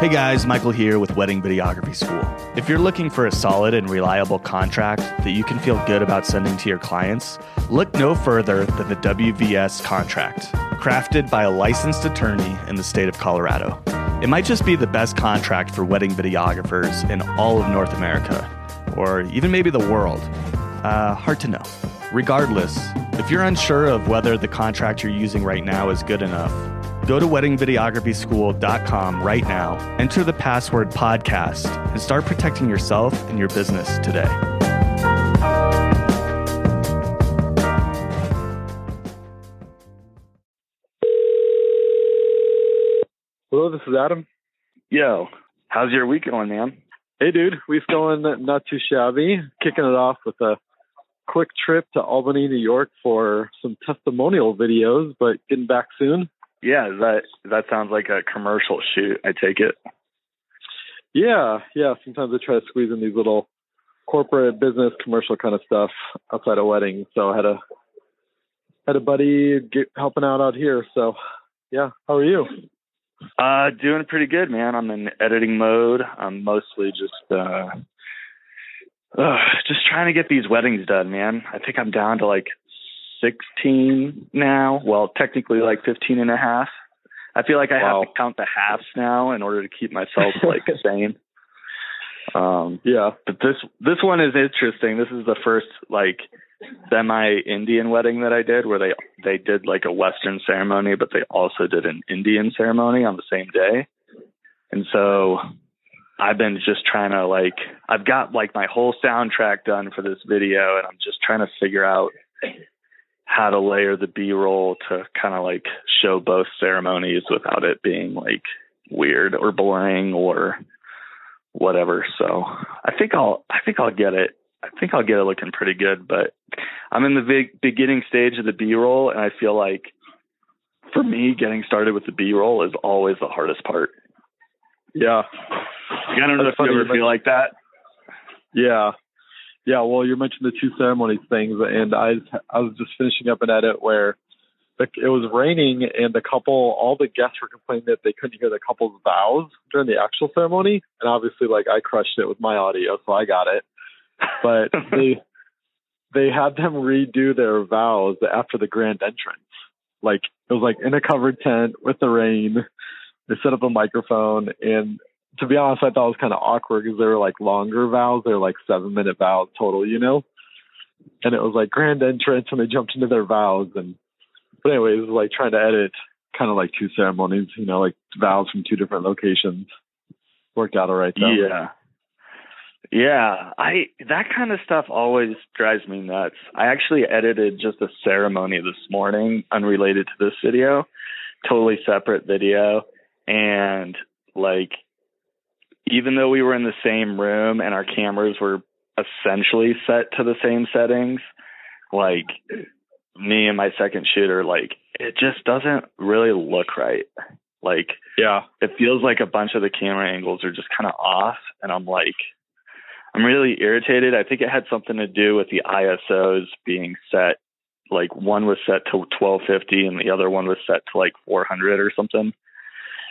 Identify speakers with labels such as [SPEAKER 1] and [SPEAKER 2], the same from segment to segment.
[SPEAKER 1] Hey guys, Michael here with Wedding Videography School. If you're looking for a solid and reliable contract that you can feel good about sending to your clients, look no further than the WVS contract, crafted by a licensed attorney in the state of Colorado. It might just be the best contract for wedding videographers in all of North America, or even maybe the world. Uh, hard to know. Regardless, if you're unsure of whether the contract you're using right now is good enough, Go to weddingvideographyschool.com right now, enter the password podcast, and start protecting yourself and your business today.
[SPEAKER 2] Hello, this is Adam.
[SPEAKER 3] Yo, how's your week going, man?
[SPEAKER 2] Hey, dude. Week's going not too shabby. Kicking it off with a quick trip to Albany, New York for some testimonial videos, but getting back soon.
[SPEAKER 3] Yeah, that that sounds like a commercial shoot. I take it.
[SPEAKER 2] Yeah, yeah. Sometimes I try to squeeze in these little corporate business commercial kind of stuff outside of weddings. So I had a had a buddy get, helping out out here. So yeah, how are you?
[SPEAKER 3] Uh, doing pretty good, man. I'm in editing mode. I'm mostly just uh, uh just trying to get these weddings done, man. I think I'm down to like 16 now. Well, technically like 15 and a half. I feel like I wow. have to count the halves now in order to keep myself like sane. Um, yeah, but this this one is interesting. This is the first like semi Indian wedding that I did, where they they did like a Western ceremony, but they also did an Indian ceremony on the same day. And so I've been just trying to like I've got like my whole soundtrack done for this video, and I'm just trying to figure out how to layer the B roll to kind of like show both ceremonies without it being like weird or boring or whatever. So I think I'll I think I'll get it. I think I'll get it looking pretty good, but I'm in the big beginning stage of the B roll and I feel like for me getting started with the B roll is always the hardest part.
[SPEAKER 2] Yeah.
[SPEAKER 3] I don't know That's if you ever feel like that.
[SPEAKER 2] Yeah. Yeah, well, you mentioned the two ceremonies things, and I I was just finishing up an edit where the, it was raining, and the couple, all the guests were complaining that they couldn't hear the couple's vows during the actual ceremony, and obviously, like I crushed it with my audio, so I got it. But they they had them redo their vows after the grand entrance. Like it was like in a covered tent with the rain. They set up a microphone, and to be honest, I thought it was kind of awkward because they were like longer vows. They're like seven minute vows total, you know? And it was like grand entrance and they jumped into their vows. And, but anyway, it was like trying to edit kind of like two ceremonies, you know, like vows from two different locations. Worked out all right though.
[SPEAKER 3] Yeah. Yeah, I that kind of stuff always drives me nuts. I actually edited just a ceremony this morning unrelated to this video, totally separate video, and like even though we were in the same room and our cameras were essentially set to the same settings, like me and my second shooter, like it just doesn't really look right. Like,
[SPEAKER 2] yeah,
[SPEAKER 3] it feels like a bunch of the camera angles are just kind of off. And I'm like, I'm really irritated. I think it had something to do with the ISOs being set. Like one was set to 1250 and the other one was set to like 400 or something.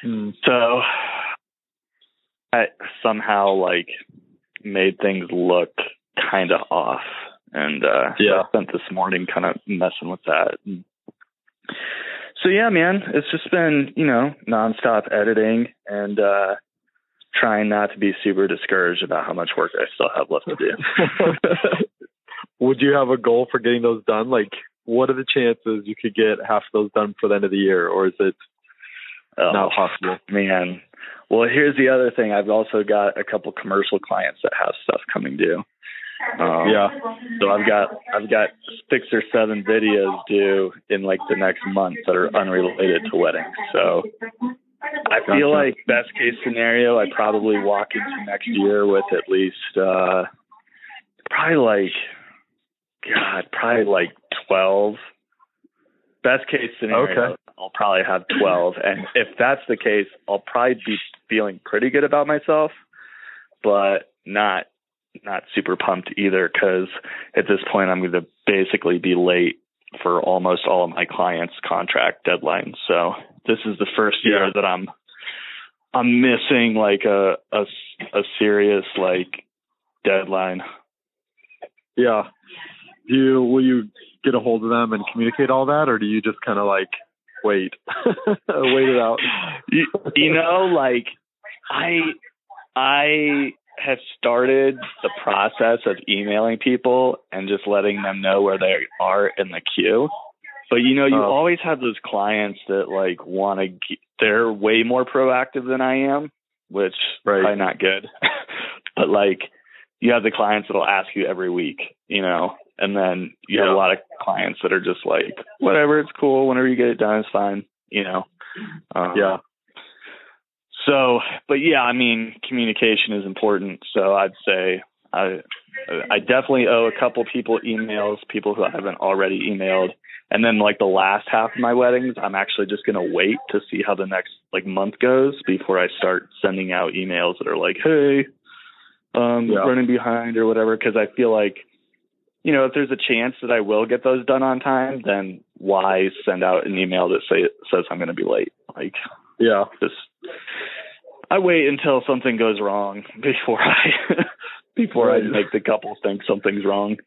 [SPEAKER 3] Mm. So I somehow like made things look kind of off. And uh, yeah, I spent this morning kind of messing with that. And so yeah, man, it's just been you know nonstop editing and uh, trying not to be super discouraged about how much work I still have left to do.
[SPEAKER 2] Would you have a goal for getting those done? Like, what are the chances you could get half of those done for the end of the year, or is it oh, not possible?
[SPEAKER 3] Man, well, here's the other thing. I've also got a couple commercial clients that have stuff coming due. Um,
[SPEAKER 2] yeah.
[SPEAKER 3] So I've got I've got six or seven videos due in like the next month that are unrelated to weddings. So I feel like best case scenario, I probably walk into next year with at least uh probably like God, probably like twelve. Best case scenario, okay. I'll probably have 12. And if that's the case, I'll probably be feeling pretty good about myself, but not not super pumped either because at this point I'm going to basically be late for almost all of my clients' contract deadlines. So this is the first year yeah. that I'm I'm missing like a a, a serious like deadline.
[SPEAKER 2] Yeah. Do you will you get a hold of them and communicate all that, or do you just kind of like wait, wait it out?
[SPEAKER 3] You, you know, like I I have started the process of emailing people and just letting them know where they are in the queue. But you know, you
[SPEAKER 2] Oh.
[SPEAKER 3] always have those clients that like want to. They're way more proactive than I am, which
[SPEAKER 2] Right.
[SPEAKER 3] probably not good. but like, you have the clients that'll ask you every week, you know, and then you have a lot of clients that are just like, whatever, it's cool. Whenever you get it done, it's fine, you know. Um,
[SPEAKER 2] Yeah.
[SPEAKER 3] so, but yeah, I mean, communication is important. So I'd say I, I definitely owe a couple people emails, people who I haven't already emailed. And then like the last half of my weddings, I'm actually just going to wait to see how the next like month goes before I start sending out emails that are like, Hey, um,
[SPEAKER 2] Yeah.
[SPEAKER 3] running behind or whatever. Cause I feel like, you know, if there's a chance that I will get those done on time, then why send out an email that say, says I'm going to be late? Like,
[SPEAKER 2] Yeah.
[SPEAKER 3] just I wait until something goes wrong before I before I make the couple think something's wrong.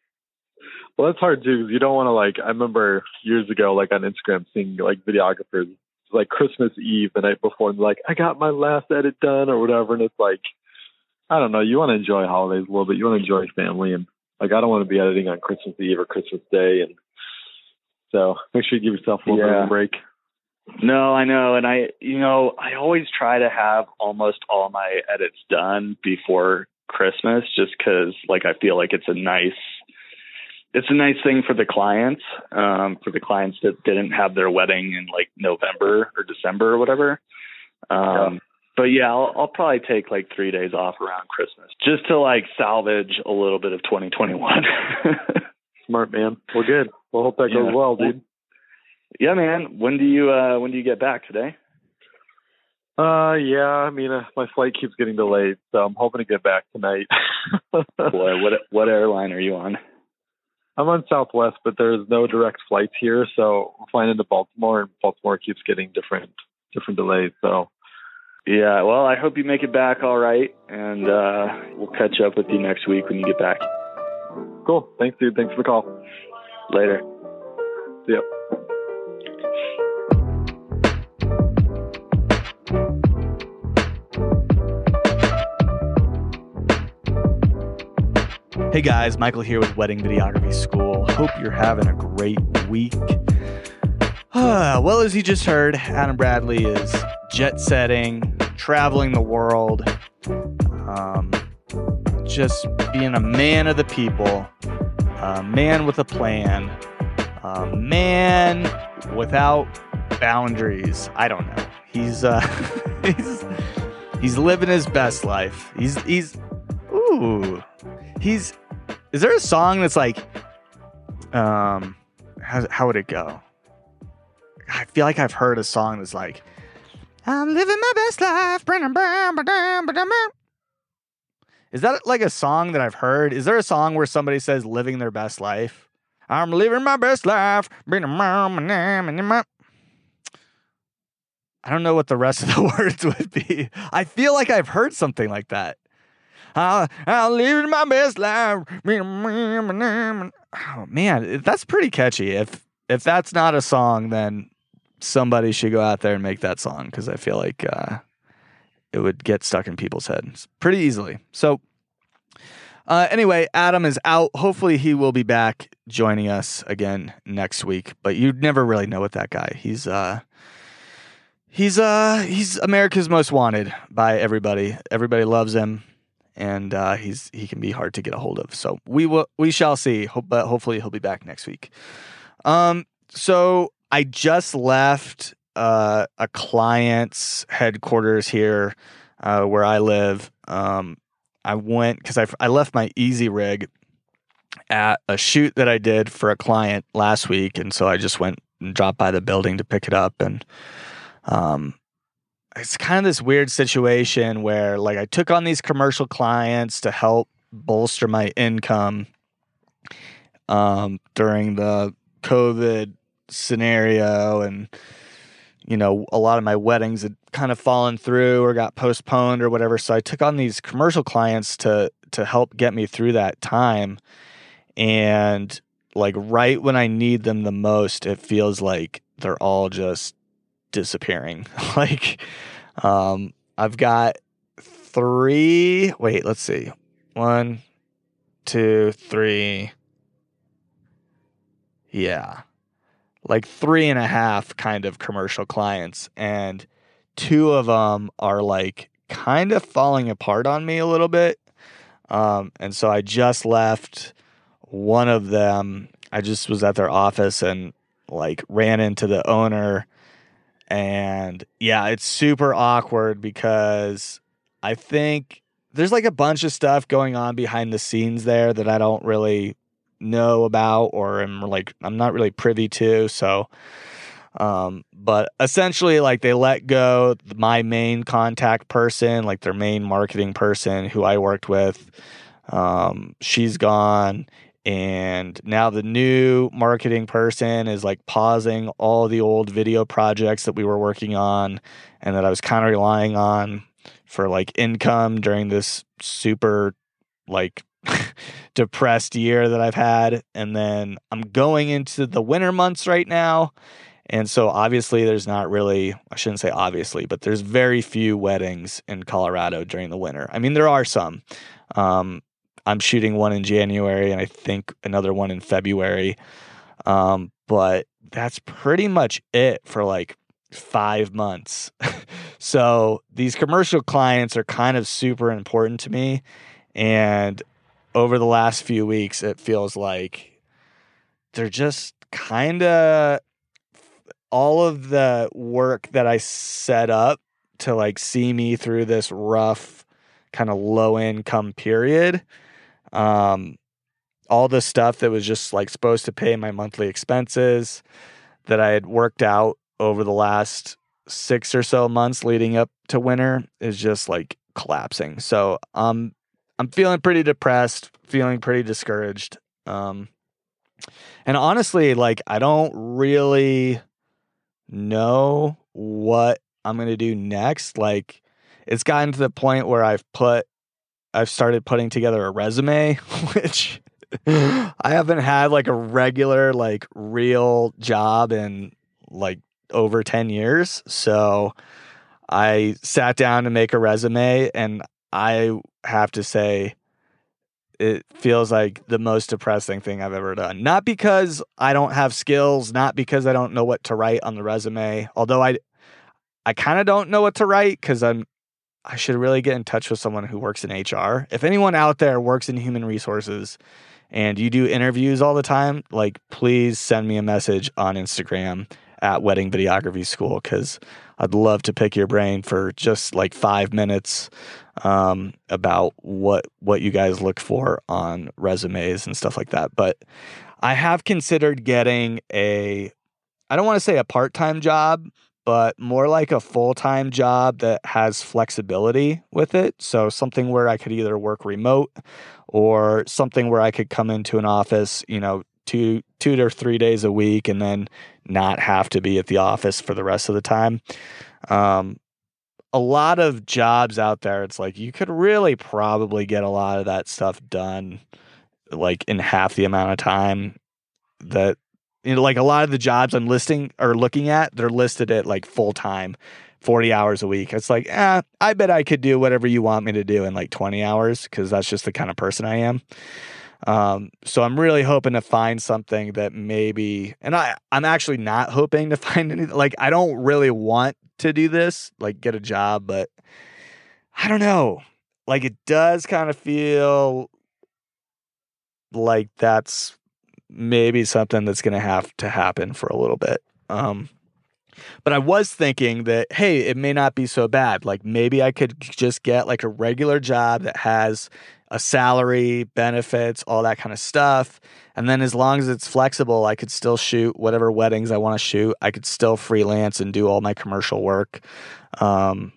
[SPEAKER 2] Well, that's hard too because you don't want to like. I remember years ago, like on Instagram, seeing like videographers like Christmas Eve the night before, and like I got my last edit done or whatever, and it's like I don't know. You want to enjoy holidays a little bit. You want to enjoy family, and like I don't want to be editing on Christmas Eve or Christmas Day, and so make sure you give yourself a little bit of a break.
[SPEAKER 3] No, I know, and I you know I always try to have almost all my edits done before Christmas, just because like I feel like it's a nice it's a nice thing for the clients, um, for the clients that didn't have their wedding in like November or December or whatever. Um, But yeah, I'll, I'll probably take like three days off around Christmas just to like salvage a little bit of 2021.
[SPEAKER 2] Smart man. Well, good. Well, hope that
[SPEAKER 3] Yeah.
[SPEAKER 2] goes well, dude.
[SPEAKER 3] yeah, man. When do you uh, when do you get back today?
[SPEAKER 2] Uh, yeah. I mean, uh, my flight keeps getting delayed, so I'm hoping to get back tonight.
[SPEAKER 3] Boy, what what airline are you on?
[SPEAKER 2] I'm on Southwest, but there's no direct flights here, so we're flying into Baltimore, and Baltimore keeps getting different different delays. So
[SPEAKER 3] Yeah, well, I hope you make it back all right, and uh, we'll catch up with you next week when you get back.
[SPEAKER 2] cool. Thanks, dude. Thanks for the call.
[SPEAKER 3] Later.
[SPEAKER 2] Yep.
[SPEAKER 1] Hey guys, Michael here with Wedding Videography School. Hope you're having a great week. Well, as you just heard, Adam Bradley is jet setting, traveling the world, um, just being a man of the people, a man with a plan, a man without boundaries. I don't know. He's uh, he's he's living his best life. He's he's ooh he's is there a song that's like um how, how would it go i feel like i've heard a song that's like i'm living my best life. Is that like a song that i've heard? Is there a song where somebody says living their best life? I'm living my best life. I don't know what the rest of the words would be. I feel like i've heard something like that. Uh, I'll, I'll live my best life. Oh man, that's pretty catchy. If if that's not a song, then somebody should go out there and make that song because I feel like uh, it would get stuck in people's heads pretty easily. So uh, anyway, Adam is out. Hopefully, he will be back joining us again next week. But you never really know with that guy. He's uh, he's uh, he's America's most wanted by everybody. Everybody loves him and uh, he's he can be hard to get a hold of. So we will we shall see. Hope, but hopefully he'll be back next week. Um, so I just left uh, a client's headquarters here uh, where I live. Um, I went because I I left my easy rig at a shoot that I did for a client last week, and so I just went and dropped by the building to pick it up and. Um, it's kind of this weird situation where like I took on these commercial clients to help bolster my income um, during the COVID scenario and you know, a lot of my weddings had kind of fallen through or got postponed or whatever. So I took on these commercial clients to to help get me through that time. And like right when I need them the most, it feels like they're all just disappearing. like um I've got three wait, let's see. One, two, three. Yeah like three and a half kind of commercial clients, and two of them are like kind of falling apart on me a little bit. Um, and so I just left one of them. I just was at their office and like ran into the owner. And yeah, it's super awkward because I think there's like a bunch of stuff going on behind the scenes there that I don't really know about or am like I'm not really privy to. So, um, but essentially, like they let go my main contact person, like their main marketing person who I worked with. Um, she's gone. And now the new marketing person is like pausing all the old video projects that we were working on and that I was kind of relying on for like income during this super like depressed year that I've had. And then I'm going into the winter months right now. And so obviously there's not really I shouldn't say obviously, but there's very few weddings in Colorado during the winter. I mean there are some. Um, I'm shooting one in January and I think another one in February. Um, but that's pretty much it for like five months. so these commercial clients are kind of super important to me. And over the last few weeks, it feels like they're just kind of all of the work that I set up to like see me through this rough kind of low income period. Um, all the stuff that was just like supposed to pay my monthly expenses that I had worked out over the last six or so months leading up to winter is just like collapsing. So I'm I'm feeling pretty depressed, feeling pretty discouraged. Um, and honestly, like I don't really know what I'm gonna do next. Like it's gotten to the point where I've put I've started putting together a resume, which I haven't had like a regular, like real job in like over 10 years. So I sat down to make a resume and I have to say it feels like the most depressing thing I've ever done. Not because I don't have skills, not because I don't know what to write on the resume, although I I kind of don't know what to write cuz I'm I should really get in touch with someone who works in HR. If anyone out there works in human resources and you do interviews all the time, like please send me a message on Instagram at Wedding Videography School cuz I'd love to pick your brain for just like 5 minutes um, about what what you guys look for on resumes and stuff like that. But I have considered getting a I don't want to say a part-time job, but more like a full-time job that has flexibility with it. So something where I could either work remote or something where I could come into an office, you know, two two to three days a week and then not have to be at the office for the rest of the time. Um, a lot of jobs out there, it's like you could really probably get a lot of that stuff done like in half the amount of time that you know, like a lot of the jobs I'm listing or looking at, they're listed at like full time, 40 hours a week. It's like, eh, I bet I could do whatever you want me to do in like 20 hours because that's just the kind of person I am. Um, so I'm really hoping to find something that maybe, and I, I'm actually not hoping to find anything. Like, I don't really want to do this, like get a job, but I don't know. Like, it does kind of feel like that's maybe something that's going to have to happen for a little bit. Um, but I was thinking that, hey, it may not be so bad. Like maybe I could just get like a regular job that has a salary, benefits, all that kind of stuff. And then as long as it's flexible, I could still shoot whatever weddings I want to shoot. I could still freelance and do all my commercial work um,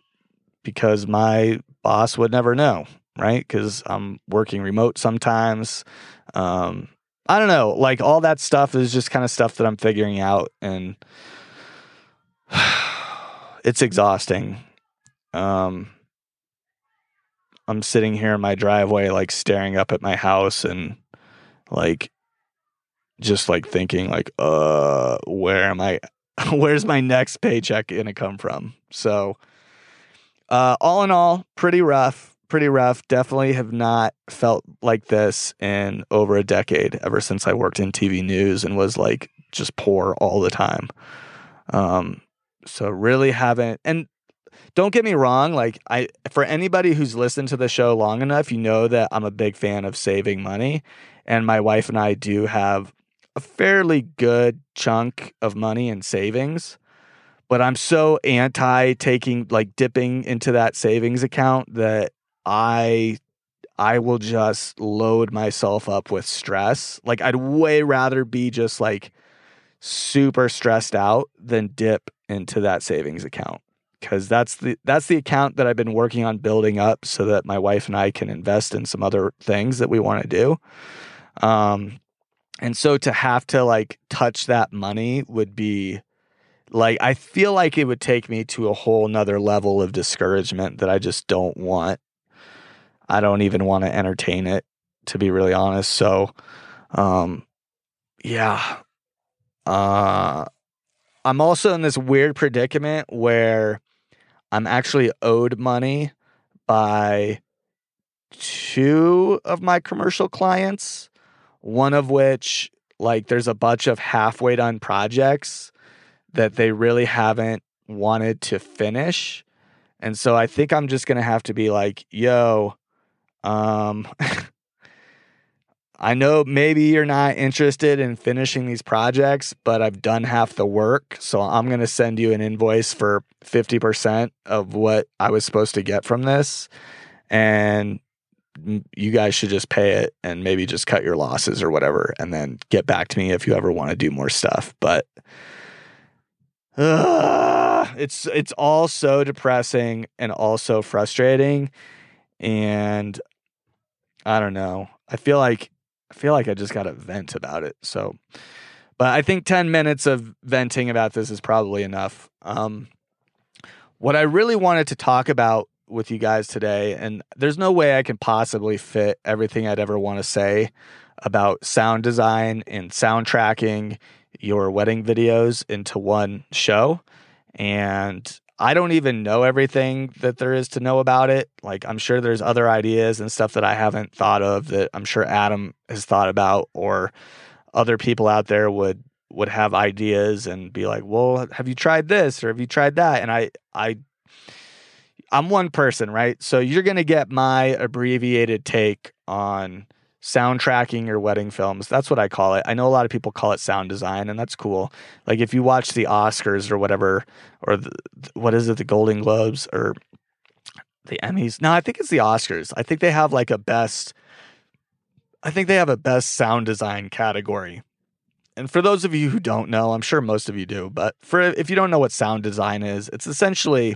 [SPEAKER 1] because my boss would never know, right? Because I'm working remote sometimes. Um, I don't know. Like all that stuff is just kind of stuff that I'm figuring out. And it's exhausting. Um, I'm sitting here in my driveway, like staring up at my house and like just like thinking like, uh, where am I? Where's my next paycheck gonna come from? So, uh, all in all, pretty rough, pretty rough. Definitely have not felt like this in over a decade ever since I worked in TV news and was like just poor all the time. Um, so really haven't, and don't get me wrong like i for anybody who's listened to the show long enough you know that i'm a big fan of saving money. And my wife and i do have a fairly good chunk of money in savings. But i'm so anti taking like dipping into that savings account that i i will just load myself up with stress. Like i'd way rather be just like super stressed out than dip into that savings account because that's the that's the account that I've been working on building up so that my wife and I can invest in some other things that we want to do. Um, and so to have to like touch that money would be like I feel like it would take me to a whole nother level of discouragement that I just don't want. I don't even want to entertain it, to be really honest. So um yeah. Uh I'm also in this weird predicament where I'm actually owed money by two of my commercial clients, one of which, like, there's a bunch of halfway done projects that they really haven't wanted to finish. And so I think I'm just going to have to be like, yo, um, I know maybe you're not interested in finishing these projects, but I've done half the work. So I'm going to send you an invoice for 50% of what I was supposed to get from this. And you guys should just pay it and maybe just cut your losses or whatever and then get back to me if you ever want to do more stuff. But uh, it's it's all so depressing and also frustrating and I don't know. I feel like I feel like I just got to vent about it. So, but I think 10 minutes of venting about this is probably enough. Um, what I really wanted to talk about with you guys today, and there's no way I can possibly fit everything I'd ever want to say about sound design and sound tracking your wedding videos into one show. And I don't even know everything that there is to know about it. Like, I'm sure there's other ideas and stuff that I haven't thought of that I'm sure Adam has thought about, or other people out there would would have ideas and be like, "Well, have you tried this or have you tried that?" And I, I, I'm one person, right? So you're gonna get my abbreviated take on soundtracking your wedding films. That's what I call it. I know a lot of people call it sound design, and that's cool. Like if you watch the Oscars or whatever, or the, what is it, the Golden Globes or the Emmys? No, I think it's the Oscars. I think they have like a best. I think they have a best sound design category. And for those of you who don't know, I'm sure most of you do, but for if you don't know what sound design is, it's essentially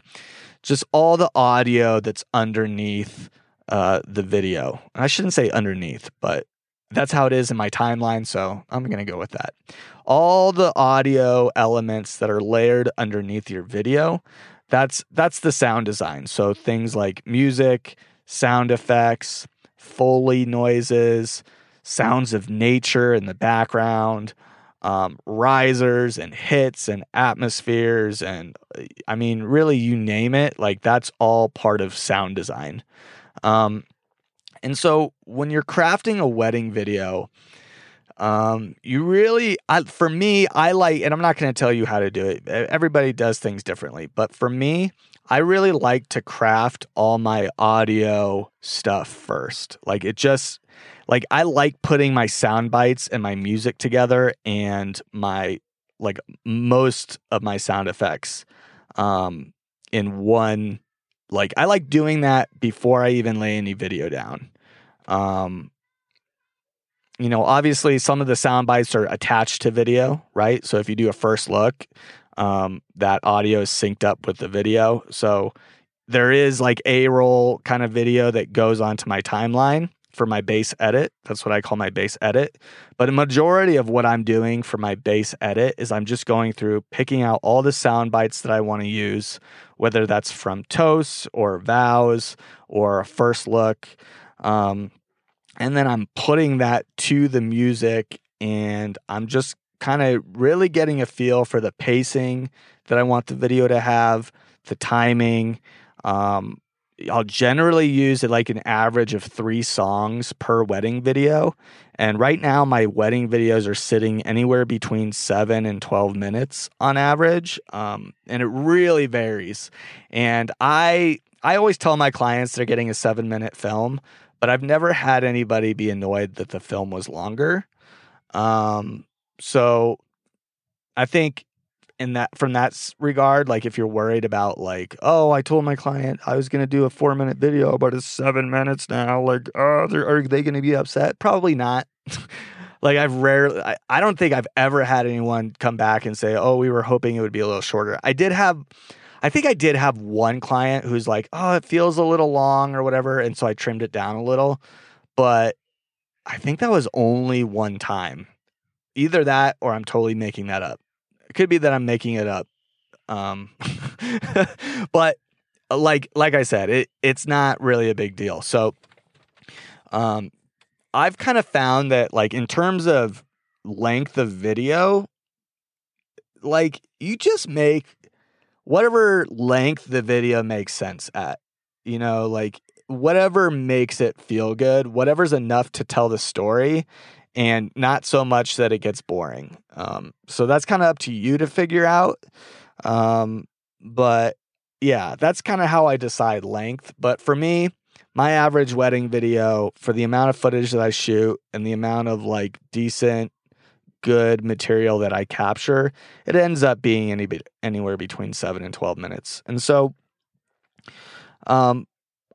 [SPEAKER 1] just all the audio that's underneath uh, the video. I shouldn't say underneath, but that's how it is in my timeline. So I'm going to go with that. All the audio elements that are layered underneath your video, that's that's the sound design. So things like music, sound effects, foley noises, sounds of nature in the background, um, risers and hits and atmospheres, and I mean, really, you name it. Like that's all part of sound design. Um, and so when you're crafting a wedding video, um, you really, I, for me, I like, and I'm not going to tell you how to do it. Everybody does things differently, but for me, I really like to craft all my audio stuff first. Like it just, like I like putting my sound bites and my music together and my like most of my sound effects um, in one like I like doing that before I even lay any video down. Um, you know, obviously some of the sound bites are attached to video, right? So if you do a first look, um, that audio is synced up with the video. So there is like a roll kind of video that goes onto my timeline. For my base edit. That's what I call my base edit. But a majority of what I'm doing for my base edit is I'm just going through picking out all the sound bites that I want to use, whether that's from Toast or Vows or a first look. Um, and then I'm putting that to the music and I'm just kind of really getting a feel for the pacing that I want the video to have, the timing. Um, I'll generally use it like an average of three songs per wedding video. And right now, my wedding videos are sitting anywhere between seven and 12 minutes on average. Um, and it really varies. And I, I always tell my clients they're getting a seven minute film, but I've never had anybody be annoyed that the film was longer. Um, so I think in that from that regard, like if you're worried about like, oh, I told my client I was gonna do a four minute video, but it's seven minutes now. Like, oh, are they gonna be upset? Probably not. like I've rarely, I, I don't think I've ever had anyone come back and say, oh, we were hoping it would be a little shorter. I did have. I think I did have one client who's like, oh, it feels a little long or whatever. And so I trimmed it down a little. But I think that was only one time. Either that or I'm totally making that up. It could be that I'm making it up. Um, but uh, like like I said, it it's not really a big deal. So um I've kind of found that like in terms of length of video, like you just make whatever length the video makes sense at. You know, like whatever makes it feel good, whatever's enough to tell the story and not so much that it gets boring. Um, so that's kind of up to you to figure out. Um, but yeah, that's kind of how I decide length. But for me, my average wedding video for the amount of footage that I shoot and the amount of like decent, good material that I capture, it ends up being any anywhere between seven and twelve minutes. And so, um,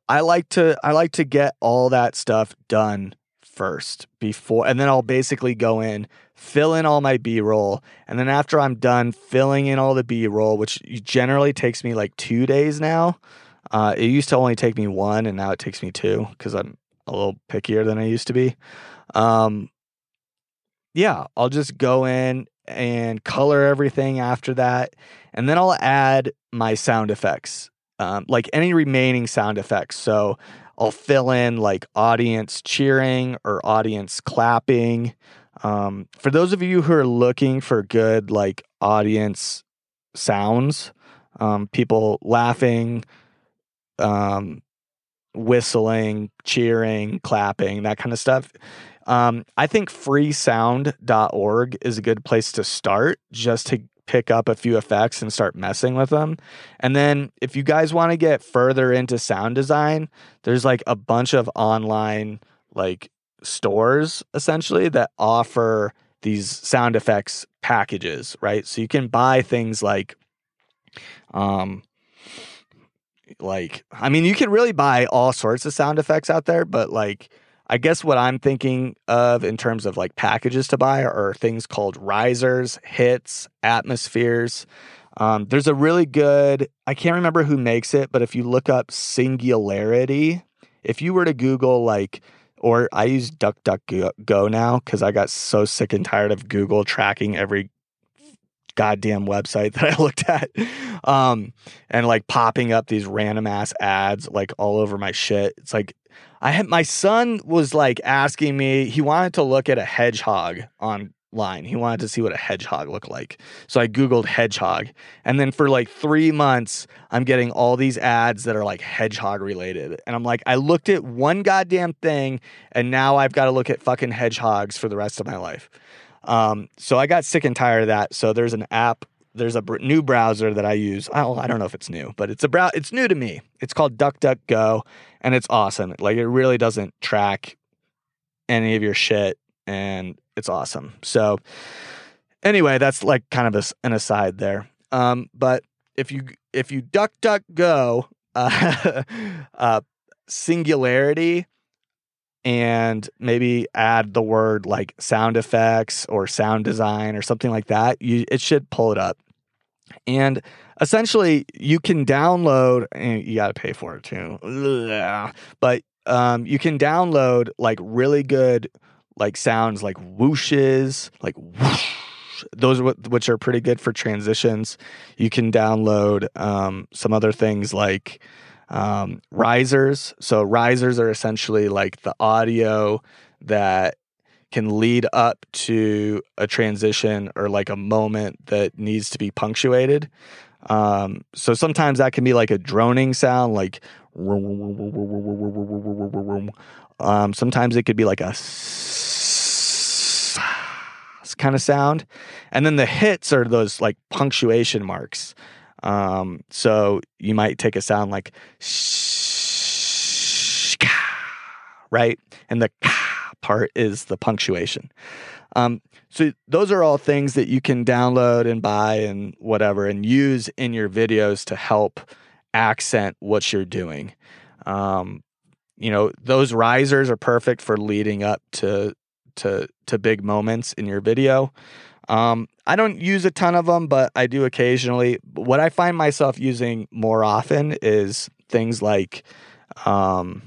[SPEAKER 1] I like to I like to get all that stuff done first before and then I'll basically go in, fill in all my B-roll, and then after I'm done filling in all the B-roll, which generally takes me like 2 days now. Uh, it used to only take me one, and now it takes me two because I'm a little pickier than I used to be. Um, yeah, I'll just go in and color everything after that, and then I'll add my sound effects, um, like any remaining sound effects. So I'll fill in like audience cheering or audience clapping. Um, for those of you who are looking for good like audience sounds, um, people laughing, um, whistling, cheering, clapping, that kind of stuff. Um, I think freesound.org is a good place to start just to pick up a few effects and start messing with them. And then if you guys want to get further into sound design, there's like a bunch of online like stores essentially that offer these sound effects packages, right? So you can buy things like um like I mean you can really buy all sorts of sound effects out there, but like I guess what I'm thinking of in terms of like packages to buy are things called risers, hits, atmospheres. Um, there's a really good, I can't remember who makes it, but if you look up Singularity, if you were to Google like, or I use DuckDuckGo now because I got so sick and tired of Google tracking every goddamn website that I looked at. Um, and like popping up these random ass ads like all over my shit. It's like I had my son was like asking me, he wanted to look at a hedgehog online. He wanted to see what a hedgehog looked like. So I Googled hedgehog. And then for like three months, I'm getting all these ads that are like hedgehog related. And I'm like, I looked at one goddamn thing and now I've got to look at fucking hedgehogs for the rest of my life. Um, so I got sick and tired of that. So there's an app there's a br- new browser that I use. I don't, I don't know if it's new, but it's a brow. It's new to me. It's called DuckDuckGo, and it's awesome. Like it really doesn't track any of your shit, and it's awesome. So anyway, that's like kind of a, an aside there. Um, but if you if you DuckDuckGo uh, uh, singularity and maybe add the word like sound effects or sound design or something like that, you it should pull it up. And essentially, you can download, and you got to pay for it too. But um, you can download like really good like sounds like whooshes, like whoosh. Those are what, which are pretty good for transitions. You can download um, some other things like um, risers. So risers are essentially like the audio that can lead up to a transition or like a moment that needs to be punctuated. Um, so sometimes that can be like a droning sound, like um, sometimes it could be like a kind of sound, and then the hits are those like punctuation marks. Um, so you might take a sound like sh, right, and the part is the punctuation. Um, so those are all things that you can download and buy and whatever and use in your videos to help accent what you're doing. Um, you know, those risers are perfect for leading up to to to big moments in your video. Um, I don't use a ton of them, but I do occasionally. What I find myself using more often is things like um,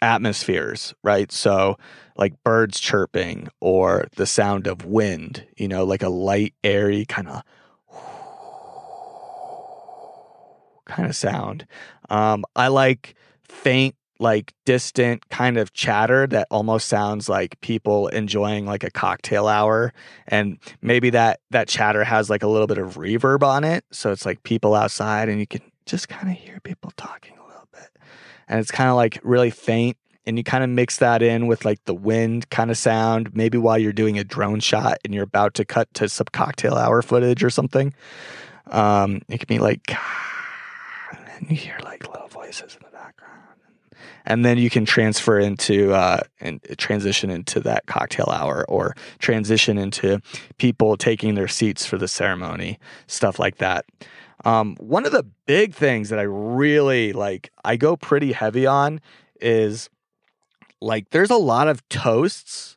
[SPEAKER 1] atmospheres, right? So, like birds chirping or the sound of wind, you know, like a light, airy kind of kind of sound. Um, I like faint, like distant kind of chatter that almost sounds like people enjoying like a cocktail hour, and maybe that that chatter has like a little bit of reverb on it, so it's like people outside, and you can just kind of hear people talking a little bit, and it's kind of like really faint. And you kind of mix that in with like the wind kind of sound, maybe while you're doing a drone shot and you're about to cut to some cocktail hour footage or something. Um, it can be like, and you hear like little voices and then you can transfer into uh, and transition into that cocktail hour or transition into people taking their seats for the ceremony stuff like that. Um, one of the big things that i really like i go pretty heavy on is like there's a lot of toasts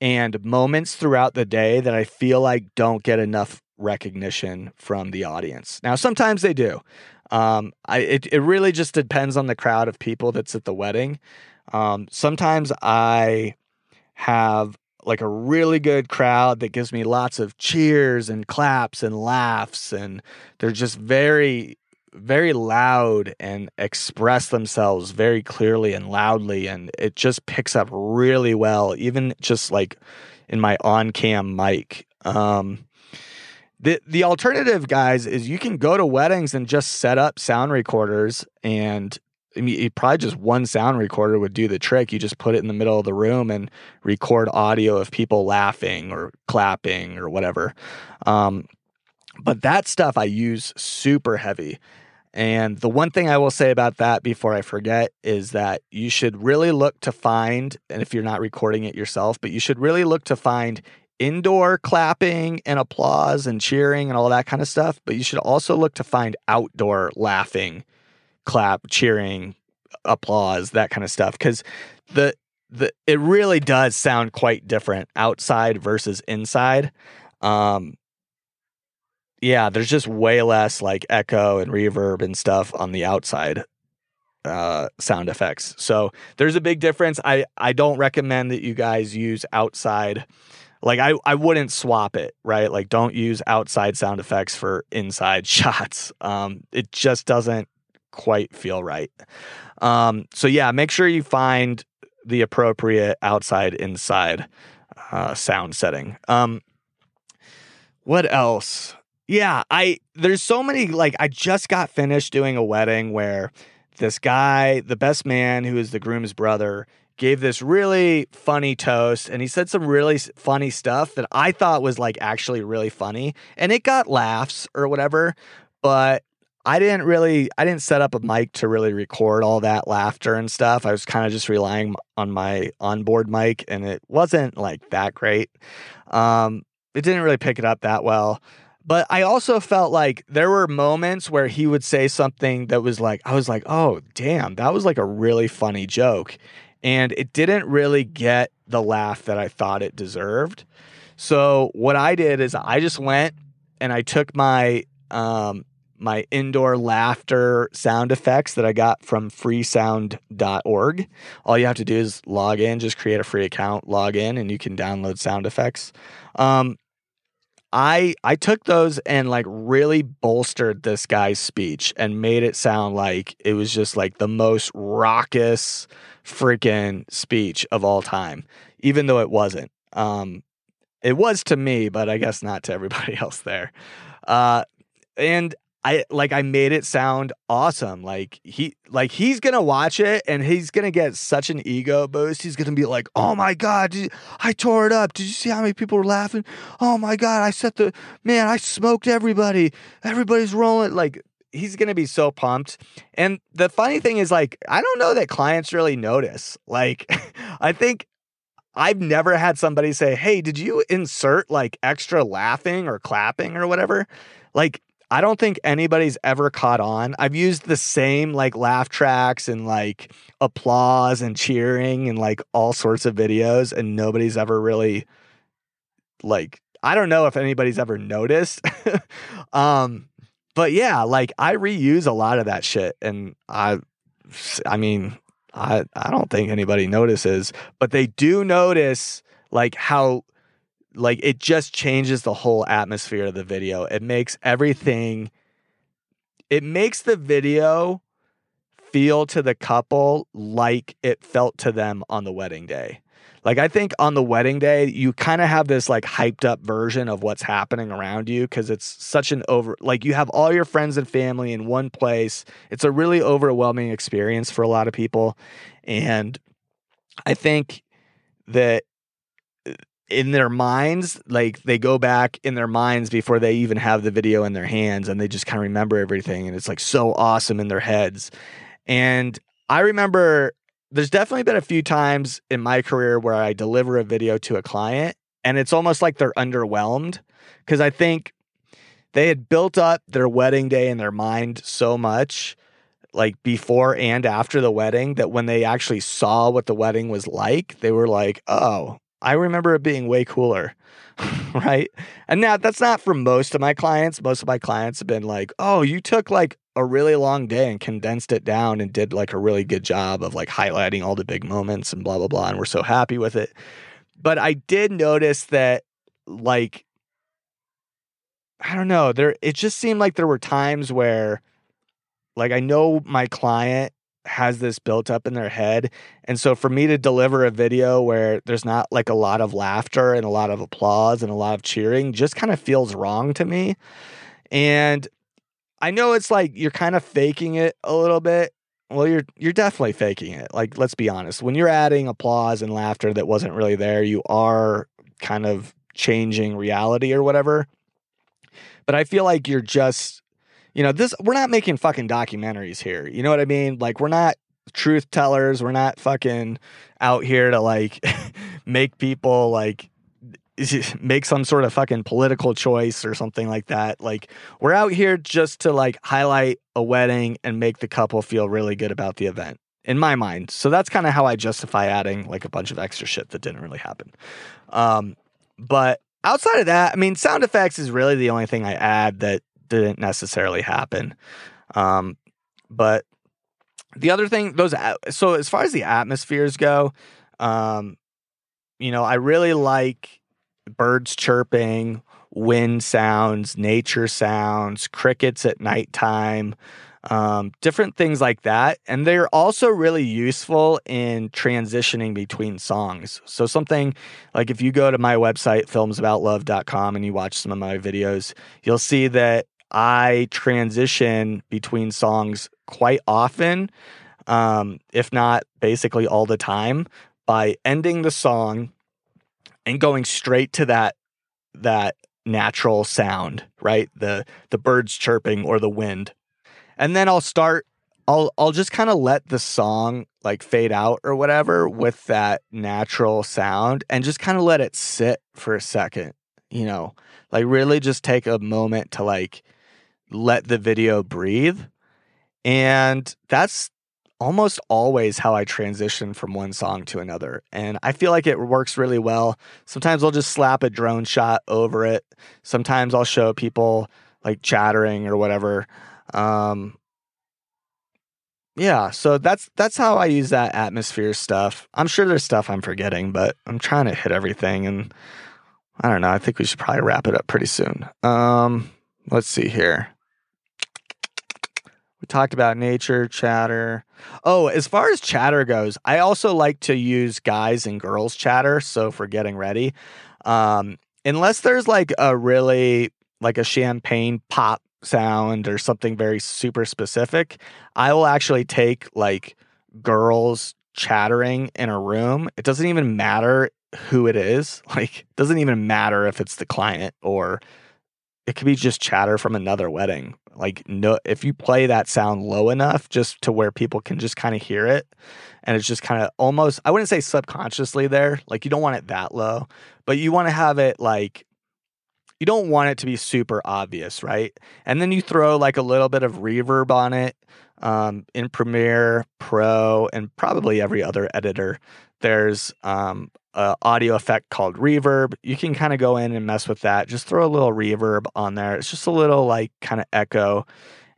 [SPEAKER 1] and moments throughout the day that i feel like don't get enough recognition from the audience. Now sometimes they do um, I it, it really just depends on the crowd of people that's at the wedding. Um, sometimes I have like a really good crowd that gives me lots of cheers and claps and laughs, and they're just very, very loud and express themselves very clearly and loudly, and it just picks up really well, even just like in my on cam mic. Um, the the alternative, guys, is you can go to weddings and just set up sound recorders and I mean, probably just one sound recorder would do the trick. You just put it in the middle of the room and record audio of people laughing or clapping or whatever. Um, but that stuff I use super heavy. And the one thing I will say about that before I forget is that you should really look to find, and if you're not recording it yourself, but you should really look to find indoor clapping and applause and cheering and all that kind of stuff, but you should also look to find outdoor laughing, clap, cheering, applause, that kind of stuff because the the it really does sound quite different outside versus inside. Um yeah, there's just way less like echo and reverb and stuff on the outside uh, sound effects. So there's a big difference. I I don't recommend that you guys use outside like I, I wouldn't swap it, right? Like don't use outside sound effects for inside shots. Um, it just doesn't quite feel right. Um, so yeah, make sure you find the appropriate outside inside uh, sound setting. Um, what else? Yeah, I there's so many like I just got finished doing a wedding where this guy, the best man who is the groom's brother, gave this really funny toast and he said some really funny stuff that I thought was like actually really funny and it got laughs or whatever but I didn't really I didn't set up a mic to really record all that laughter and stuff. I was kind of just relying on my onboard mic and it wasn't like that great. Um it didn't really pick it up that well. But I also felt like there were moments where he would say something that was like, I was like, oh, damn, that was like a really funny joke and it didn't really get the laugh that I thought it deserved. So what I did is I just went and I took my um, my indoor laughter sound effects that I got from freesound.org. All you have to do is log in, just create a free account, log in, and you can download sound effects. Um, I I took those and like really bolstered this guy's speech and made it sound like it was just like the most raucous freaking speech of all time, even though it wasn't. Um, it was to me, but I guess not to everybody else there. Uh, and I like I made it sound awesome. Like he like he's gonna watch it and he's gonna get such an ego boost. He's gonna be like, "Oh my god, I tore it up. Did you see how many people were laughing? Oh my god, I set the man. I smoked everybody. Everybody's rolling." Like he's gonna be so pumped. And the funny thing is, like, I don't know that clients really notice. Like, I think I've never had somebody say, Hey, did you insert like extra laughing or clapping or whatever? Like, I don't think anybody's ever caught on. I've used the same like laugh tracks and like applause and cheering and like all sorts of videos, and nobody's ever really like, I don't know if anybody's ever noticed. um, but yeah, like I reuse a lot of that shit. And I, I mean, I, I don't think anybody notices, but they do notice like how like it just changes the whole atmosphere of the video. It makes everything it makes the video feel to the couple like it felt to them on the wedding day. Like I think on the wedding day you kind of have this like hyped up version of what's happening around you cuz it's such an over like you have all your friends and family in one place. It's a really overwhelming experience for a lot of people and I think that uh, in their minds, like they go back in their minds before they even have the video in their hands and they just kind of remember everything. And it's like so awesome in their heads. And I remember there's definitely been a few times in my career where I deliver a video to a client and it's almost like they're underwhelmed because I think they had built up their wedding day in their mind so much like before and after the wedding that when they actually saw what the wedding was like, they were like, oh, I remember it being way cooler. right. And now that's not for most of my clients. Most of my clients have been like, oh, you took like a really long day and condensed it down and did like a really good job of like highlighting all the big moments and blah, blah, blah. And we're so happy with it. But I did notice that like, I don't know, there, it just seemed like there were times where like I know my client has this built up in their head. And so for me to deliver a video where there's not like a lot of laughter and a lot of applause and a lot of cheering just kind of feels wrong to me. And I know it's like you're kind of faking it a little bit. Well, you're you're definitely faking it. Like let's be honest. When you're adding applause and laughter that wasn't really there, you are kind of changing reality or whatever. But I feel like you're just you know, this we're not making fucking documentaries here. You know what I mean? Like we're not truth tellers. We're not fucking out here to like make people like make some sort of fucking political choice or something like that. Like we're out here just to like highlight a wedding and make the couple feel really good about the event in my mind. So that's kind of how I justify adding like a bunch of extra shit that didn't really happen. Um, but outside of that, I mean, sound effects is really the only thing I add that didn't necessarily happen. Um, but the other thing, those so as far as the atmospheres go, um, you know, I really like birds chirping, wind sounds, nature sounds, crickets at nighttime um, different things like that. And they're also really useful in transitioning between songs. So, something like if you go to my website, filmsaboutlove.com, and you watch some of my videos, you'll see that I transition between songs quite often, um, if not basically all the time, by ending the song and going straight to that that natural sound, right? The the birds chirping or the wind and then I'll start I'll I'll just kind of let the song like fade out or whatever with that natural sound and just kind of let it sit for a second, you know. Like really just take a moment to like let the video breathe. And that's almost always how I transition from one song to another. And I feel like it works really well. Sometimes I'll just slap a drone shot over it. Sometimes I'll show people like chattering or whatever. Um, yeah, so that's that's how I use that atmosphere stuff. I'm sure there's stuff I'm forgetting, but I'm trying to hit everything and I don't know. I think we should probably wrap it up pretty soon. Um, let's see here. We talked about nature, chatter. Oh, as far as chatter goes, I also like to use guys and girls chatter. So for getting ready, um, unless there's like a really like a champagne pop sound or something very super specific, I will actually take like girls chattering in a room. It doesn't even matter who it is. Like, it doesn't even matter if it's the client or it could be just chatter from another wedding. Like, no, if you play that sound low enough just to where people can just kind of hear it, and it's just kind of almost, I wouldn't say subconsciously there. Like, you don't want it that low, but you want to have it like you don't want it to be super obvious, right? And then you throw like a little bit of reverb on it um, in Premiere Pro and probably every other editor. There's um, an audio effect called reverb. You can kind of go in and mess with that. Just throw a little reverb on there. It's just a little like kind of echo,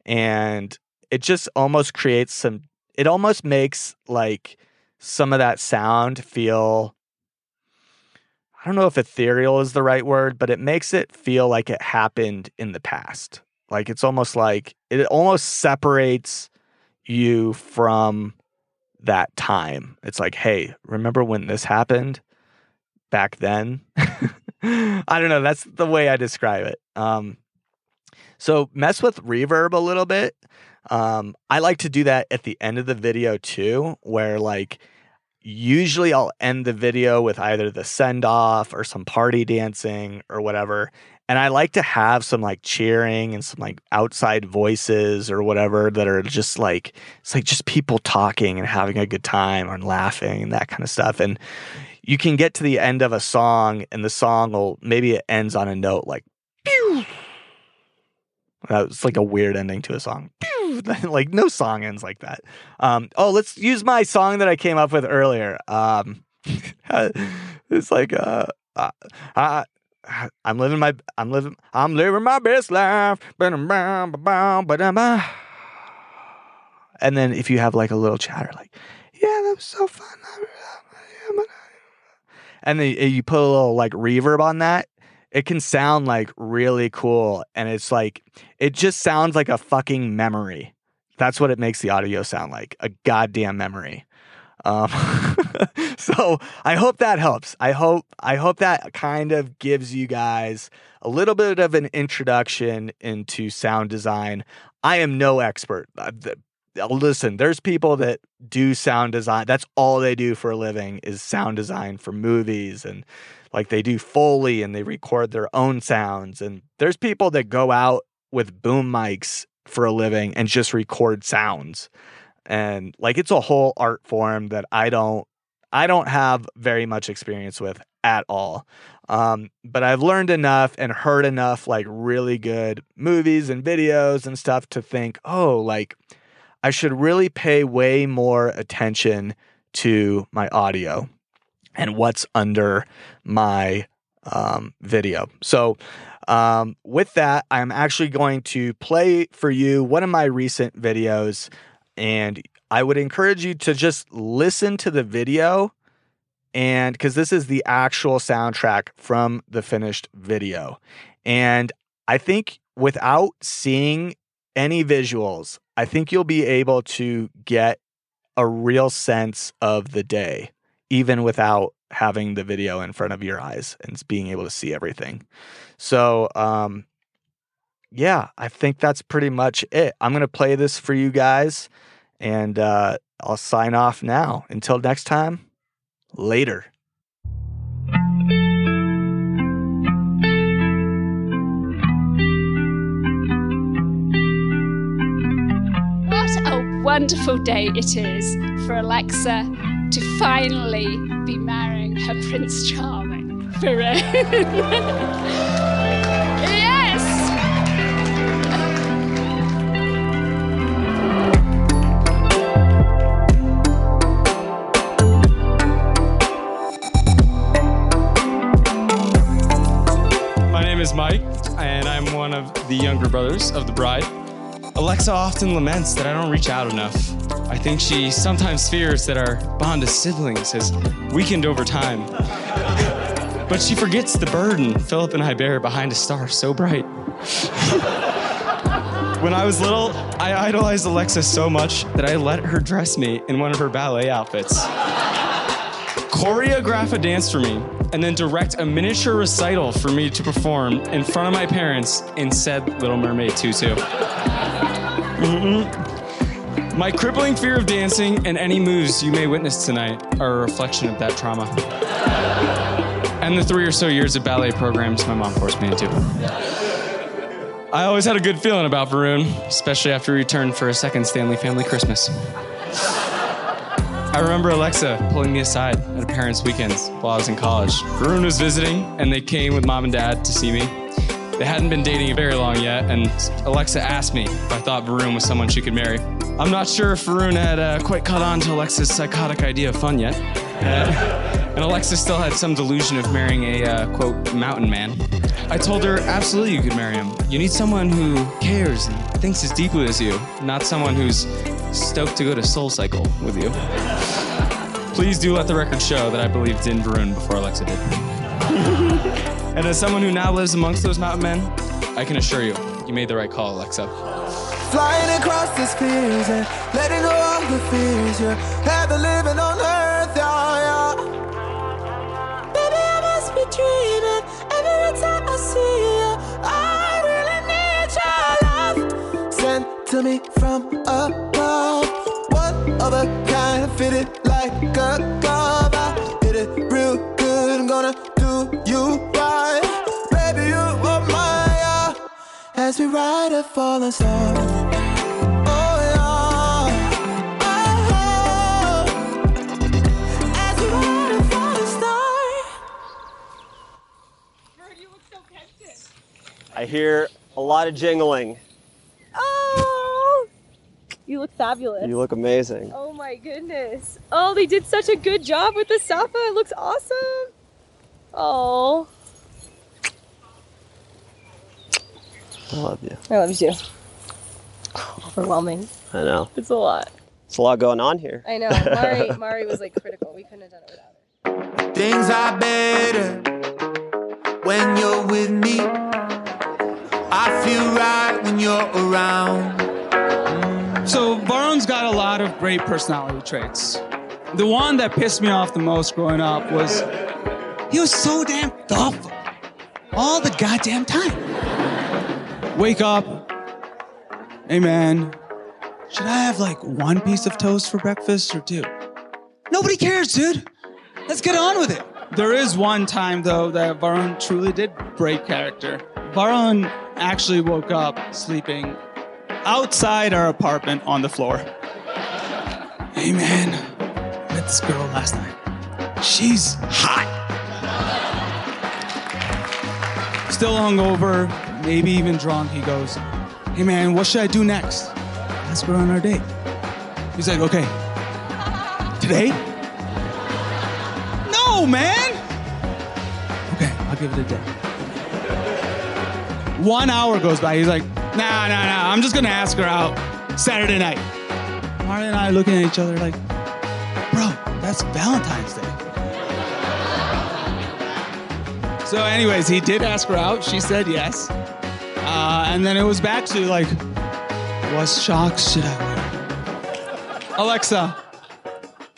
[SPEAKER 1] and it just almost creates some. It almost makes like some of that sound feel I don't know if ethereal is the right word, but it makes it feel like it happened in the past. Like it's almost like it almost separates you from that time. It's like, hey, remember when this happened back then? I don't know. That's the way I describe it. Um, so mess with reverb a little bit. Um, I like to do that at the end of the video too, where like usually I'll end the video with either the send off or some party dancing or whatever. And I like to have some like cheering and some like outside voices or whatever that are just like, it's like just people talking and having a good time and laughing and that kind of stuff. And you can get to the end of a song and the song will maybe it ends on a note like, pew. That's like a weird ending to a song. like no song ends like that. Um, oh, let's use my song that I came up with earlier. Um, it's like uh, uh, uh, I'm living my I'm living I'm living my best life. And then if you have like a little chatter, like, yeah, that was so fun. And then you put a little like reverb on that, it can sound like really cool and it's like it just sounds like a fucking memory. That's what it makes the audio sound like a goddamn memory. Um, so i hope that helps. I hope i hope that kind of gives you guys a little bit of an introduction into sound design. I am no expert uh, listen there's people that do sound design that's all they do for a living is sound design for movies and like they do Foley and they record their own sounds. And there's people that go out with boom mics for a living and just record sounds. And like it's a whole art form that I don't I don't have very much experience with at all. Um, but I've learned enough and heard enough like really good movies and videos and stuff to think, oh, like I should really pay way more attention to my audio and what's under my um, video. So, um, with that, I'm actually going to play for you one of my recent videos, and I would encourage you to just listen to the video. And because this is the actual soundtrack from the finished video. And I think without seeing any visuals, I think you'll be able to get a real sense of the day even without having the video in front of your eyes and being able to see everything. So, um, yeah, I think that's pretty much it. I'm going to play this for you guys and uh, I'll sign off now. Until next time, later.
[SPEAKER 4] Wonderful day it is for Alexa to finally be marrying her Prince Charming, Varun. yes!
[SPEAKER 5] My name is Mike, and I'm one of the younger brothers of the bride. Alexa often laments that I don't reach out enough. I think she sometimes fears that our bond as siblings has weakened over time. But she forgets the burden Philip and I bear behind a star so bright. when I was little, I idolized Alexa so much that I let her dress me in one of her ballet outfits. Choreograph a dance for me, and then direct a miniature recital for me to perform in front of my parents in said Little Mermaid tutu. Mm-mm. My crippling fear of dancing and any moves you may witness tonight are a reflection of that trauma and the three or so years of ballet programs my mom forced me into. I always had a good feeling about Varun, especially after he returned for a second Stanley family Christmas. I remember Alexa pulling me aside at a parents' weekends while I was in college. Varun was visiting, and they came with mom and dad to see me. They hadn't been dating very long yet, and Alexa asked me if I thought Varun was someone she could marry. I'm not sure if Varun had uh, quite caught on to Alexa's psychotic idea of fun yet. Uh, and Alexa still had some delusion of marrying a, uh, quote, mountain man. I told her, absolutely, you could marry him. You need someone who cares and thinks as deeply as you, not someone who's stoked to go to SoulCycle with you. Please do let the record show that I believed in Varun before Alexa did. and as someone who now lives amongst those mountain men, I can assure you, you made the right call, Alexa.
[SPEAKER 6] Flying across the spheres and letting go the fears you have living on earth, yeah, yeah dreaming every time I see you. I really need your love sent to me from above. One of a kind, fitted as we ride a falling star.
[SPEAKER 7] Oh, oh, I hear a lot of jingling.
[SPEAKER 8] Oh, you look fabulous.
[SPEAKER 7] You look amazing.
[SPEAKER 8] Oh my goodness. Oh, they did such a good job with the Safa. It looks awesome. Oh.
[SPEAKER 7] I love you.
[SPEAKER 8] I love you. Overwhelming.
[SPEAKER 7] I know.
[SPEAKER 8] It's a lot.
[SPEAKER 7] It's a lot going on here.
[SPEAKER 8] I know. Mari, Mari was like critical. We couldn't have done it without her.
[SPEAKER 6] Things are better when you're with me. I feel right when you're around. Mm.
[SPEAKER 9] So Varun's got a lot of great personality traits. The one that pissed me off the most growing up was he was so damn thoughtful all the goddamn time. Wake up, hey man, should I have like one piece of toast for breakfast or two? Nobody cares, dude. Let's get on with it. There is one time though that Varun truly did break character. Varun actually woke up sleeping outside our apartment on the floor. Hey man, met this girl last night. She's hot. Still hungover, maybe even drunk. He goes, Hey man, what should I do next? Ask her on our date. He's like, Okay. Today? No, man! Okay, I'll give it a day. One hour goes by. He's like, nah, nah, nah. I'm just gonna ask her out Saturday night. Marley and I are looking at each other like, bro, that's Valentine's Day. So, anyways, he did ask her out. She said yes. Uh, and then it was back to like, what shocks should I wear? Alexa,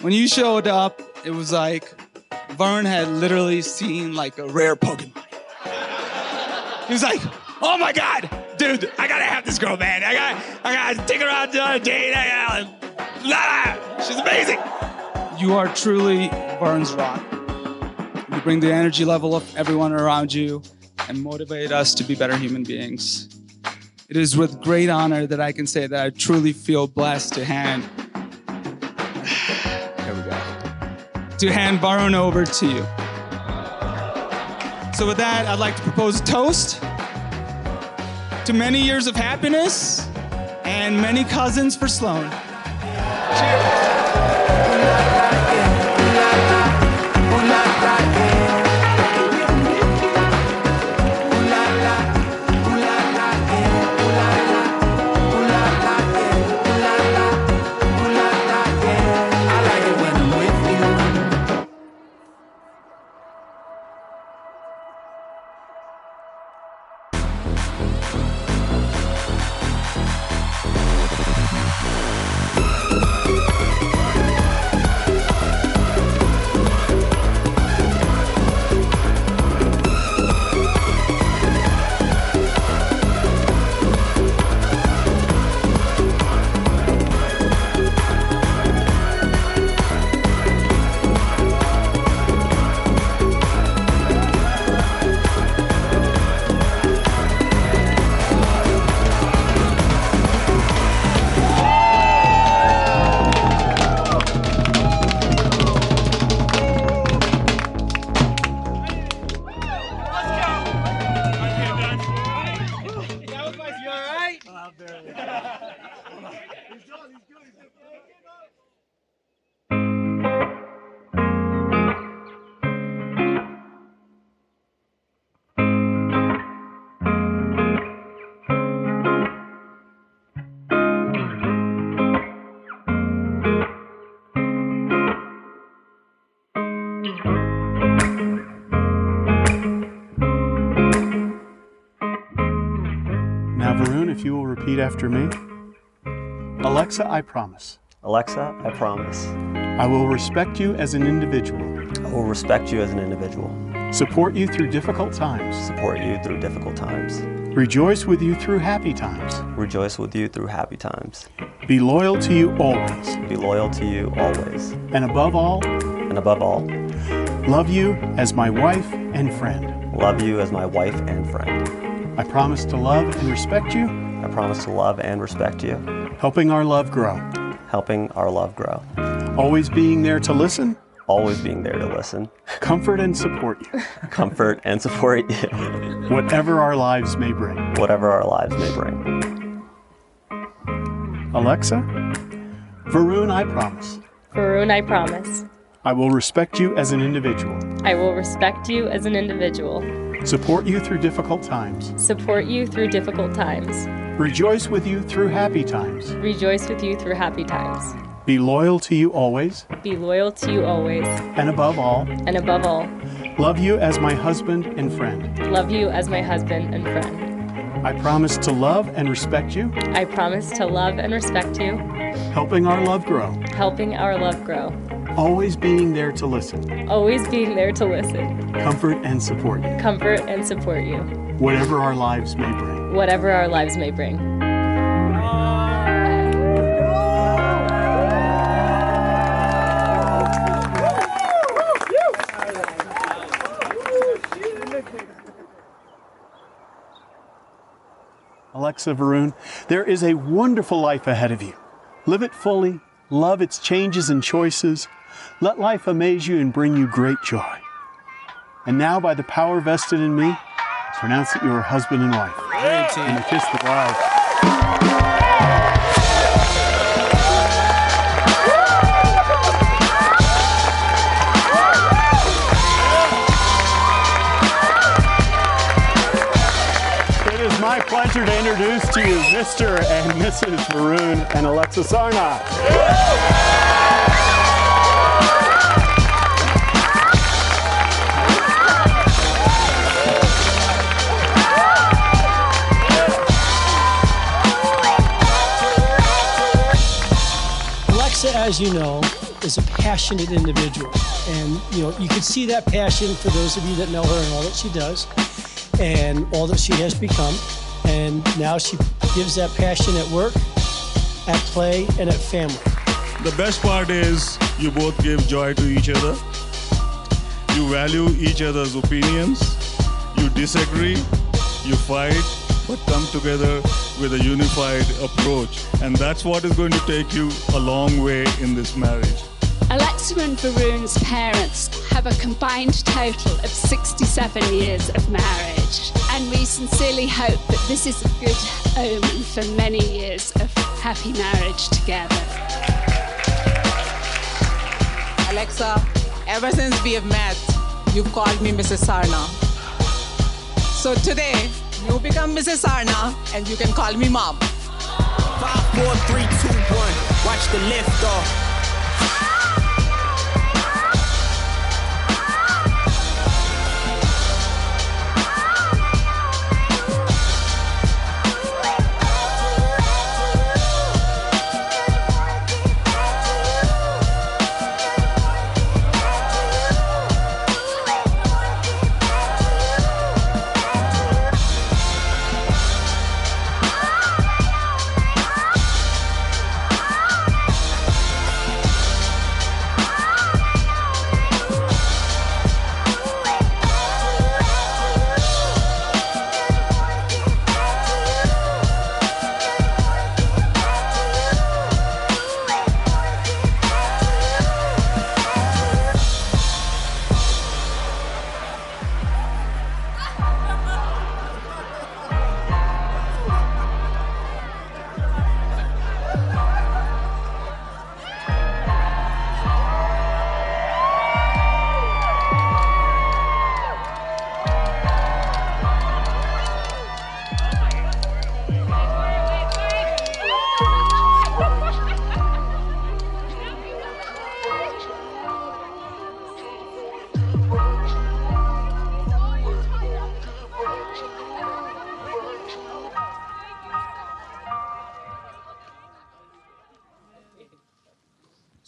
[SPEAKER 9] when you showed up, it was like Vern had literally seen like a rare Pokemon. He was like, oh my God, dude, I gotta have this girl, man. I gotta, I gotta take her out on a date. I gotta, she's amazing. You are truly Varun's Rock. You bring the energy level of everyone around you and motivate us to be better human beings. It is with great honor that I can say that I truly feel blessed to hand. Here we go. To hand Varun over to you. So, with that, I'd like to propose a toast to many years of happiness and many cousins for Sloan. Cheers.
[SPEAKER 10] Repeat after me? Alexa, I promise.
[SPEAKER 7] Alexa, I promise.
[SPEAKER 10] I will respect you as an individual.
[SPEAKER 7] I will respect you as an individual.
[SPEAKER 10] Support you through difficult times.
[SPEAKER 7] Support you through difficult times.
[SPEAKER 10] Rejoice with you through happy times.
[SPEAKER 7] Rejoice with you through happy times.
[SPEAKER 10] Be loyal to you always.
[SPEAKER 7] Be loyal to you always.
[SPEAKER 10] And above all,
[SPEAKER 7] And above all,
[SPEAKER 10] love you as my wife and friend.
[SPEAKER 7] love you as my wife and friend.
[SPEAKER 10] I promise to love and respect you,
[SPEAKER 7] I promise to love and respect you,
[SPEAKER 10] helping our love grow.
[SPEAKER 7] helping our love grow.
[SPEAKER 10] Always being there to listen,
[SPEAKER 7] Always being there to listen,
[SPEAKER 10] comfort and support you,
[SPEAKER 7] comfort and support you,
[SPEAKER 10] whatever our lives may bring.
[SPEAKER 7] whatever our lives may bring.
[SPEAKER 10] Alexa, Varun, I promise.
[SPEAKER 8] Varun, I promise.
[SPEAKER 10] I will respect you as an individual,
[SPEAKER 8] I will respect you as an individual,
[SPEAKER 10] support you through difficult times,
[SPEAKER 8] support you through difficult times,
[SPEAKER 10] rejoice with you through happy times,
[SPEAKER 8] rejoice with you through happy times,
[SPEAKER 10] be loyal to you always,
[SPEAKER 8] be loyal to you always,
[SPEAKER 10] and above all,
[SPEAKER 8] and above all,
[SPEAKER 10] love you as my husband and friend.
[SPEAKER 8] love you as my husband and friend.
[SPEAKER 10] I promise to love and respect you,
[SPEAKER 8] I promise to love and respect you,
[SPEAKER 10] helping our love grow,
[SPEAKER 8] helping our love grow,
[SPEAKER 10] always being there to listen,
[SPEAKER 8] always being there to listen,
[SPEAKER 10] comfort and support you,
[SPEAKER 8] comfort and support you,
[SPEAKER 10] whatever our lives may bring.
[SPEAKER 8] Whatever our lives may bring.
[SPEAKER 10] Alexa Varun, there is a wonderful life ahead of you. Live it fully, love its changes and choices. Let life amaze you and bring you great joy. And now, by the power vested in me, pronounce that you are husband and wife. And kiss the bride. It is my pleasure to introduce to you Mr. and Mrs. Varun and Alexa Sarna.
[SPEAKER 11] Alexa, as you know, is a passionate individual. And, you know, you can see that passion for those of you that know her and all that she does and all that she has become. And now she gives that passion at work, at play, and at family.
[SPEAKER 12] The best part is you both give joy to each other. You value each other's opinions. You disagree, you fight, but come together with a unified approach. And that's what is going to take you a long way in this marriage.
[SPEAKER 4] Alexa and Varun's parents have a combined total of 67 years of marriage, and we sincerely hope that this is a good omen for many years of happy marriage together.
[SPEAKER 13] Alexa, ever since we have met, you've called me Mrs. Sarna. So today, you become Mrs. Sarna and you can call me mom.
[SPEAKER 6] Five, four, three, two, one. Watch the lift off.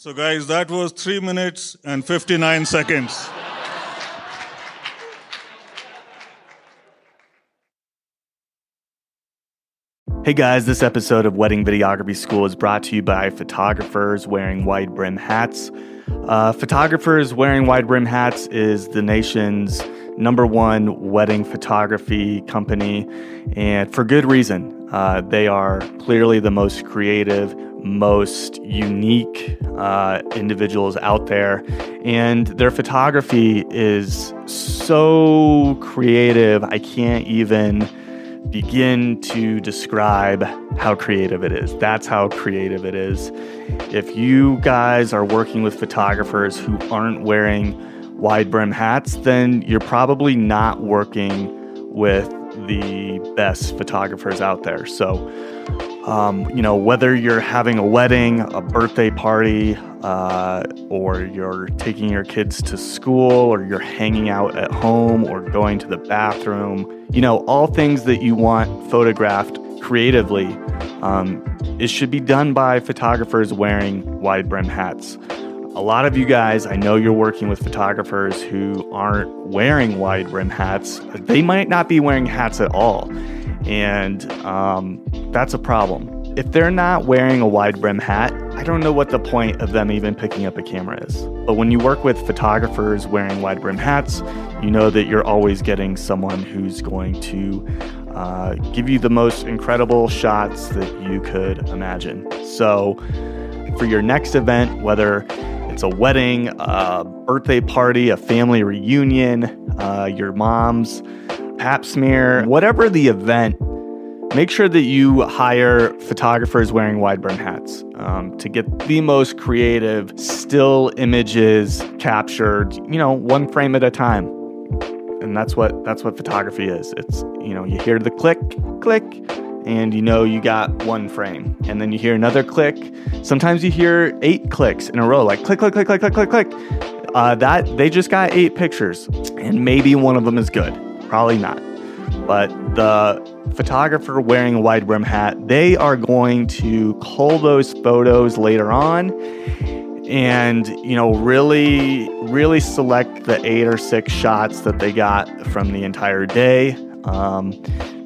[SPEAKER 12] So, guys, that was three minutes and 59 seconds.
[SPEAKER 1] Hey guys, this episode of Wedding Videography School is brought to you by photographers wearing wide brim hats. Uh, photographers wearing wide brim hats is the nation's number one wedding photography company, and for good reason. Uh, they are clearly the most creative, most unique uh, individuals out there, and their photography is so creative, I can't even begin to describe how creative it is. That's how creative it is. If you guys are working with photographers who aren't wearing wide brim hats, then you're probably not working with the best photographers out there. So, um, you know, whether you're having a wedding, a birthday party, uh, or you're taking your kids to school, or you're hanging out at home, or going to the bathroom, you know, all things that you want photographed creatively, um, it should be done by photographers wearing wide brim hats. A lot of you guys, I know you're working with photographers who aren't wearing wide brim hats. They might not be wearing hats at all. And um, that's a problem. If they're not wearing a wide brim hat, I don't know what the point of them even picking up a camera is. But when you work with photographers wearing wide brim hats, you know that you're always getting someone who's going to uh, give you the most incredible shots that you could imagine. So, for your next event, whether it's a wedding, a birthday party, a family reunion, uh, your mom's pap smear, whatever the event, make sure that you hire photographers wearing wide brim hats um, to get the most creative still images captured, you know, one frame at a time. And that's what that's what photography is. It's you know, you hear the click, click, and you know you got one frame. And then you hear another click. Sometimes you hear eight clicks in a row, like click, click, click, click, click, click, click. Uh, that they just got eight pictures, and maybe one of them is good. Probably not. But the photographer wearing a wide brim hat, they are going to cull those photos later on and you know really really select the eight or six shots that they got from the entire day um,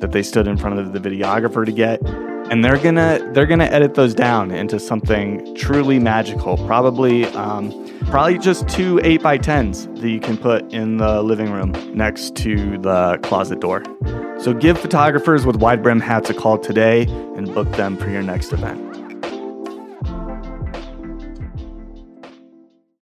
[SPEAKER 1] that they stood in front of the videographer to get and they're gonna they're gonna edit those down into something truly magical. Probably um, probably just two 8 by 10s that you can put in the living room next to the closet door. So give photographers with wide brim hats a call today and book them for your next event